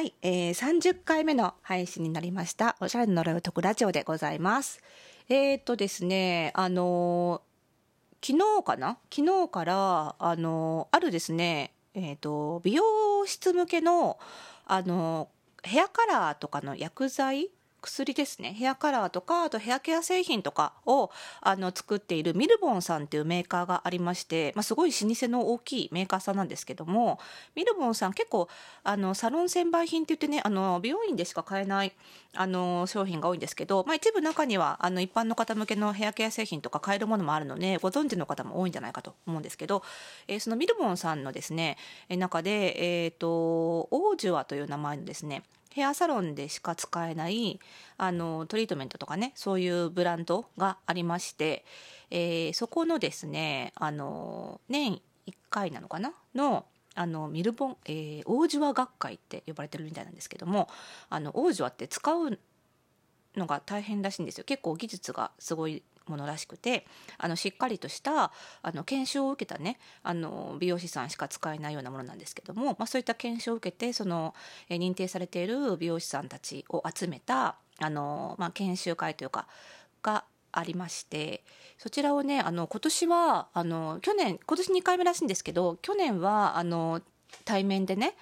はい、えー、30回目の配信になりました。おしゃれの呪いを解くラジオでございます。えっ、とですね、あのー、昨日かな？昨日から、あのー、あるですね、えっ、と、美容室向けの、あのヘアカラーとかの薬剤薬ですね。ヘアカラーとかあとヘアケア製品とかをあの作っているミルボンさんっていうメーカーがありまして、まあ、すごい老舗の大きいメーカーさんなんですけどもミルボンさん結構あのサロン専売品って言ってねあの美容院でしか買えないあの商品が多いんですけど、まあ、一部中にはあの一般の方向けのヘアケア製品とか買えるものもあるのでご存知の方も多いんじゃないかと思うんですけど、えー、そのミルボンさんのですね中で、えーと、とオージュアという名前のですねヘアサロンでしか使えないあのトリートメントとかねそういうブランドがありまして、えー、そこのですねあの年1回なのかな？のあのミルボン、えー、王子は学会って呼ばれてるみたいなんですけどもあの王子はって使うのが大変らしいんですよ。結構技術がすごいものらしくてあのしっかりとしたあの研修を受けたねあの美容師さんしか使えないようなものなんですけども、まあ、そういった研修を受けてその、認定されている美容師さんたちを集めたあの、まあ、研修会というかがありましてそちらをねあの今年はあの去年今年2回目らしいんですけど去年はあの対面でね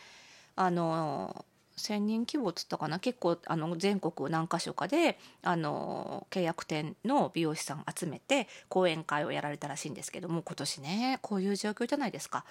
あの1,000人規模っつったかな？結構あの全国何か所かであの契約店の美容師さん集めて講演会をやられたらしいんですけども今年ねこういう状況じゃないですか。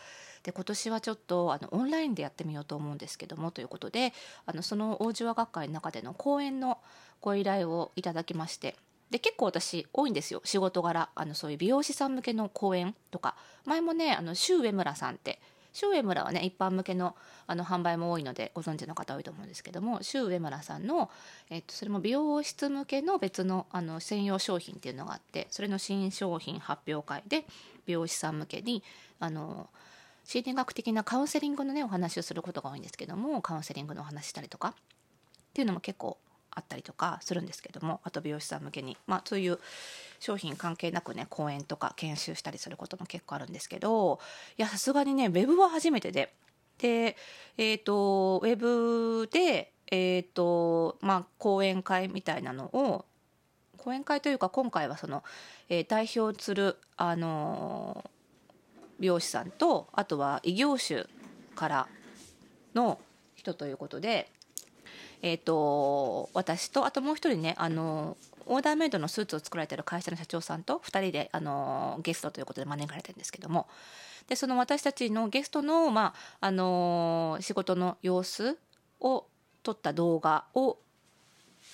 で今年はちょっとあのオンラインでやってみようと思うんですけどもということであのその大島学会の中での講演のご依頼をいただきましてで結構私多いんですよ。仕事柄あのそういう美容師さん向けの講演とか。前もねあの周上村さんって周上村はね一般向けのあの販売も多いのでご存知の方多いと思うんですけども周上村さんの、えっと、それも美容室向けの別のあの専用商品っていうのがあってそれの新商品発表会で美容師さん向けにあの心理学的なカウンセリングのねお話をすることが多いんですけどもカウンセリングのお話したりとかっていうのも結構あったりとかするんですけどもあと美容師さん向けに。まあそういう商品関係なくね講演とか研修したりすることも結構あるんですけどいやさすがにねウェブは初めてで。でえっ、ー、とウェブでえっ、ー、とまあ講演会みたいなのを講演会というか今回はその、えー、代表するあの美容師さんとあとは異業種からの人ということでえーと、私とあともう一人ねあのオーダーメイドのスーツを作られてる会社の社長さんと2人であのゲストということで招かれてるんですけども。でその私たちのゲストの,、まあ、あの仕事の様子を撮った動画を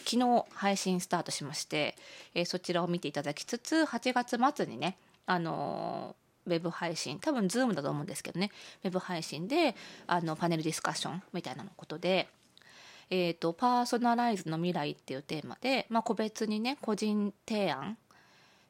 昨日配信スタートしまして、えー、そちらを見ていただきつつ8月末にねあのウェブ配信多分 Zoom だと思うんですけどねウェブ配信であのパネルディスカッションみたいなことでえーと、パーソナライズの未来っていうテーマで、まあ、個別にね個人提案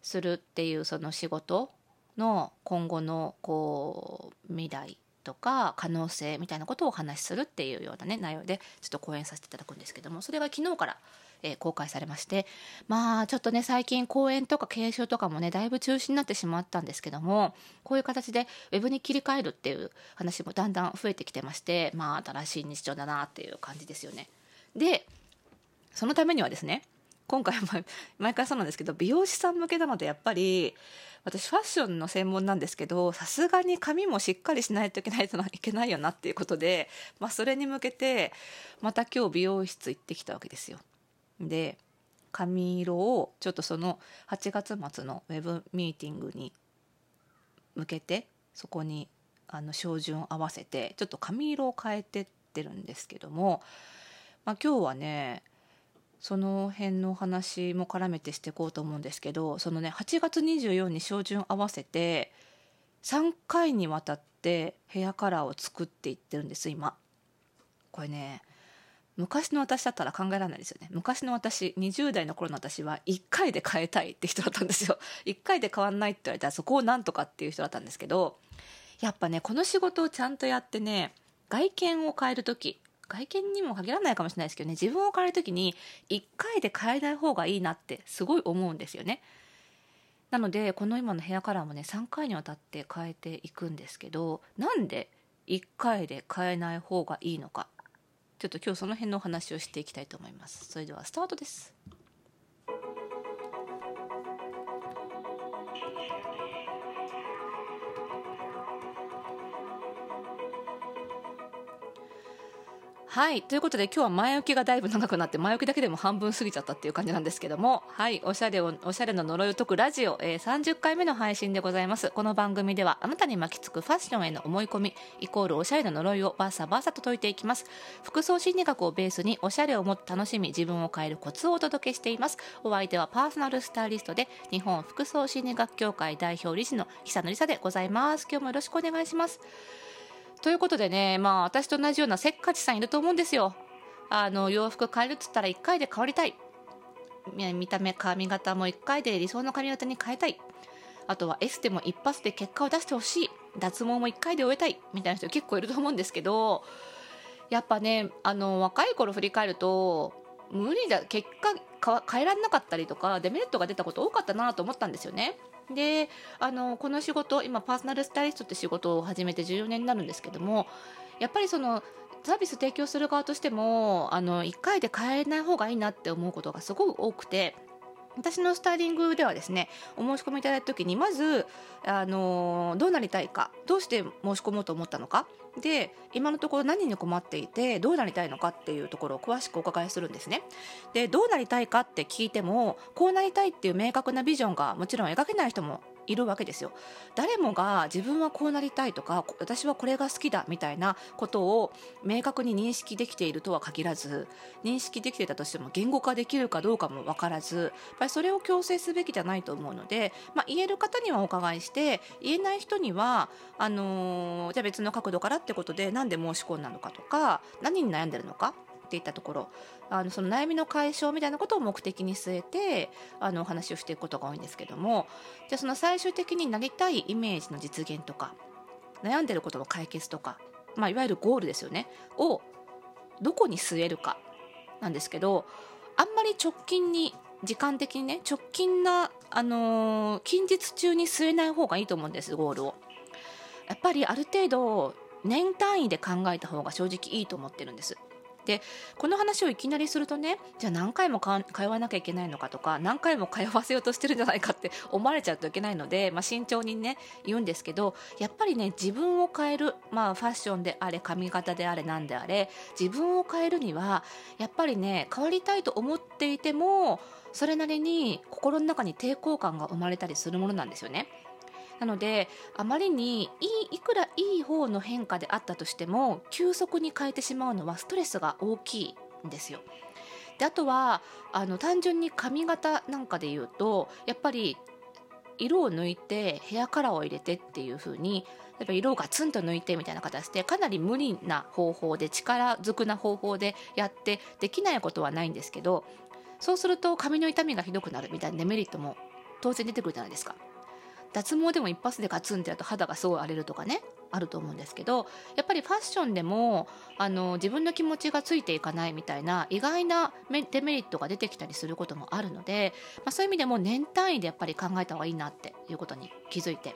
するっていうその仕事の今後のこう未来とか可能性みたいなことをお話しするっていうようなね内容でちょっと講演させていただくんですけどもそれが昨日からえー、公開されましてまあちょっとね最近講演とか研修とかもねだいぶ中止になってしまったんですけどもこういう形でウェブに切り替えるっていう話もだんだん増えてきてましてまあ新しい日常だなっていう感じですよね。でそのためにはですね今回は 毎回そうなんですけど美容師さん向けなのでやっぱり私ファッションの専門なんですけどさすがに髪もしっかりしないといけないといけないよなっていうことで、まあ、それに向けてまた今日美容室行ってきたわけですよ。で髪色をちょっとその8月末のウェブミーティングに向けてそこにあの照準を合わせてちょっと髪色を変えてってるんですけども、まあ、今日はねその辺のお話も絡めてしていこうと思うんですけどそのね8月24に照準合わせて3回にわたってヘアカラーを作っていってるんです今。これね昔の私だったら考えられないですよね。昔の私20代の頃の私は1回で変えたいって人だったんですよ。1回で変わんないって言われたらそこをなんとかっていう人だったんですけどやっぱねこの仕事をちゃんとやってね外見を変える時外見にも限らないかもしれないですけどね自分を変える時に1回で変えない方がいいなってすごい思うんですよね。なのでこの今のヘアカラーもね3回にわたって変えていくんですけどなんで1回で変えない方がいいのか。ちょっと今日その辺のお話をしていきたいと思います。それではスタートです。はい。ということで今日は前置きがだいぶ長くなって前置きだけでも半分過ぎちゃったっていう感じなんですけども。はい。おしゃれをおしゃれの呪いを解くラジオ、えー、30回目の配信でございます。この番組ではあなたに巻きつくファッションへの思い込みイコールおしゃれの呪いをバーサバーサと解いていきます。服装心理学をベースにおしゃれをもっと楽しみ自分を変えるコツをお届けしています。お相手はパーソナルスタイリストで日本服装心理学協会代表理事の久野里沙でございます。今日もよろしくお願いします。ということでね、まあ、私と同じようなせっかちさんいると思うんですよ。あの洋服変えるっつったら1回で変わりたい。見た目髪型も1回で理想の髪型に変えたい。あとはエステも一発で結果を出してほしい。脱毛も1回で終えたい。みたいな人結構いると思うんですけど、やっぱね、あの若い頃振り返ると、無理だ、結果変えられなかったりとか、デメリットが出たこと多かったなと思ったんですよね。であのこの仕事今パーソナルスタイリストって仕事を始めて14年になるんですけどもやっぱりそのサービス提供する側としてもあの1回で変えない方がいいなって思うことがすごく多くて私のスタイリングではですねお申し込みいただいた時にまずあのどうなりたいかどうして申し込もうと思ったのかで今のところ何に困っていてどうなりたいのかっていうところを詳しくお伺いするんですね。でどうなりたいかって聞いてもこうなりたいっていう明確なビジョンがもちろん描けない人もいるわけですよ。誰もが自分はこうなりたいとか私はこれが好きだみたいなことを明確に認識できているとは限らず認識できてたとしても言語化できるかどうかも分からずやっぱりそれを強制すべきじゃないと思うので、まあ、言える方にはお伺いして言えない人にはあのー、じゃあ別の角度からってことで何で申し込んだのかとか何に悩んでるのかっていったところ。あのその悩みの解消みたいなことを目的に据えてあのお話をしていくことが多いんですけどもじゃあその最終的になりたいイメージの実現とか悩んでることの解決とか、まあ、いわゆるゴールですよねをどこに据えるかなんですけどあんまり直近に時間的にね直近な、あのー、近日中に据えない方がいいと思うんですゴールを。やっぱりある程度年単位で考えた方が正直いいと思ってるんです。でこの話をいきなりするとねじゃあ何回も通わなきゃいけないのかとか何回も通わせようとしてるんじゃないかって 思われちゃうといけないので、まあ、慎重にね言うんですけどやっぱりね自分を変える、まあ、ファッションであれ髪型であれ何であれ自分を変えるにはやっぱりね変わりたいと思っていてもそれなりに心の中に抵抗感が生まれたりするものなんですよね。なのであまりにいいいくらいい方の変化であったとしても急速に変えてしまうのはストレスが大きいんですよ。であとはあの単純に髪型なんかで言うとやっぱり色を抜いてヘアカラーを入れてっていう風に例えば色をガツンと抜いてみたいな形でかなり無理な方法で力ずくな方法でやってできないことはないんですけどそうすると髪の痛みがひどくなるみたいなデメリットも当然出てくるじゃないですか。脱毛でも一発でガツンってやると肌がすごい荒れるとかねあると思うんですけどやっぱりファッションでもあの自分の気持ちがついていかないみたいな意外なデメリットが出てきたりすることもあるので、まあ、そういう意味でも年単位でやっぱり考えた方がいいなっていうことに気づいて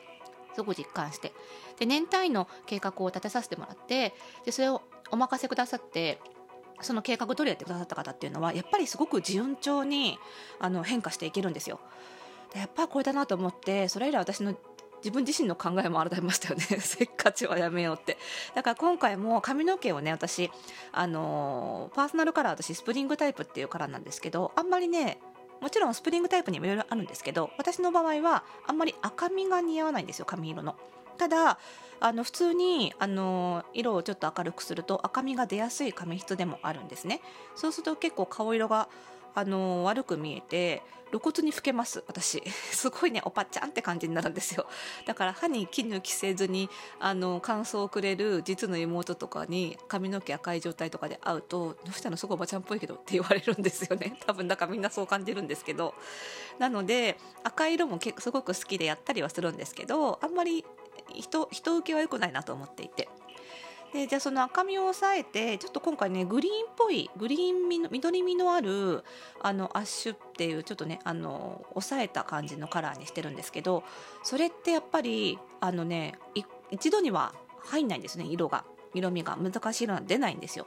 すごく実感してで年単位の計画を立てさせてもらってでそれをお任せくださってその計画通りやってくださった方っていうのはやっぱりすごく順調にあの変化していけるんですよ。やっぱこれだなと思ってそれ以来私の自分自身の考えも改めましたよね。せっかちはやめようって。だから今回も髪の毛をね私あのー、パーソナルカラー私スプリングタイプっていうカラーなんですけどあんまりねもちろんスプリングタイプにもいろいろあるんですけど私の場合はあんまり赤みが似合わないんですよ髪色の。ただあの普通にあの色をちょっと明るくすると赤みが出やすい髪質でもあるんですね。そうすると結構顔色があの悪く見えて露骨に老けます私。すごいねおぱちゃんって感じになるんですよ。だから歯に絹着せずにあの感想をくれる実の妹とかに髪の毛赤い状態とかで会うと「どうしたのすごいおばちゃんっぽいけど」って言われるんですよね。多分だからみんなそう感じるんですけど。なので赤色もすごく好きでやったりはするんですけどあんまり人人受けは良くないなと思っていて。でじゃあその赤みを抑えてちょっと今回ねグリーンっぽいグリーンみの緑みのあるあのアッシュっていうちょっとねあの抑えた感じのカラーにしてるんですけどそれってやっぱりあのね一度には入んないんですね色が。色味が難しい色が出ないんですよ。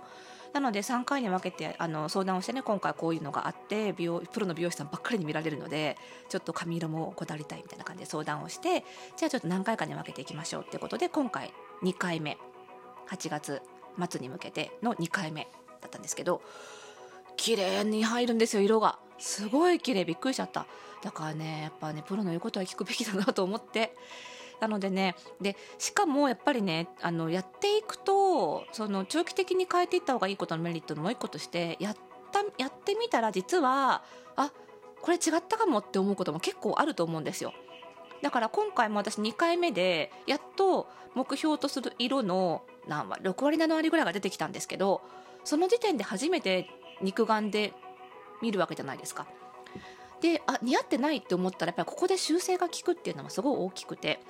なので3回に分けてあの相談をしてね今回こういうのがあって美容プロの美容師さんばっかりに見られるのでちょっと髪色もこだわりたいみたいな感じで相談をしてじゃあちょっと何回かに分けていきましょうってことで今回2回目。8月末に向けての2回目だったんですけど綺麗に入るんですよ色が。すごい綺麗びっくりしちゃった。だからねやっぱねプロの言うことは聞くべきだなと思って。なのでねでしかもやっぱりねあのやっていくとその長期的に変えていった方がいいことのメリットのもう一個としてやったやってみたら実はあこれ違ったかもって思うことも結構あると思うんですよ。だから今回も私2回目でやっと目標とする色の何割？6割7割ぐらいが出てきたんですけどその時点で初めて肉眼で見るわけじゃないですか。であ似合ってないって思ったらやっぱりここで修正が効くっていうのはすごい大きくて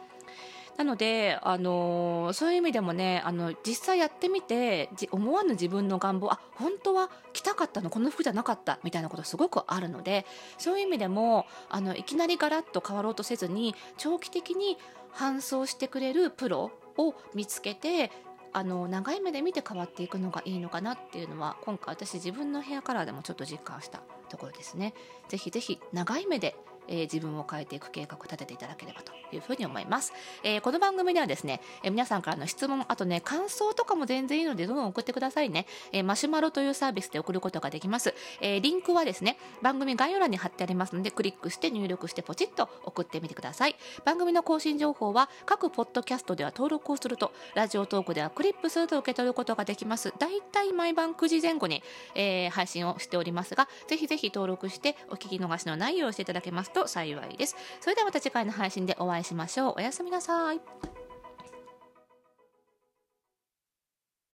なので、あのー、そういう意味でもねあの実際やってみて思わぬ自分の願望あ本当は着たかったのこの服じゃなかったみたいなことすごくあるのでそういう意味でもあのいきなりガラッと変わろうとせずに長期的に搬送してくれるプロを見つけてあの長い目で見て変わっていくのがいいのかなっていうのは今回私自分のヘアカラーでもちょっと実感したところですね。ぜひぜひ長い目でえー、自分を変えていく計画を立てていただければというふうに思います、えー、この番組ではですね、えー、皆さんからの質問あとね感想とかも全然いいのでどんどん送ってくださいね、えマシュマロというサービスで送ることができます、えリンクはですね番組概要欄に貼ってありますのでクリックして入力してポチッと送ってみてください。番組の更新情報は各ポッドキャストでは登録をするとラジオトークではクリップすると受け取ることができます。だいたい毎晩9時前後に、え配信をしておりますがぜひぜひ登録してお聞き逃しのないようしていただけます。と幸いです。それではまた次回の配信でお会いしましょう。おやすみなさい。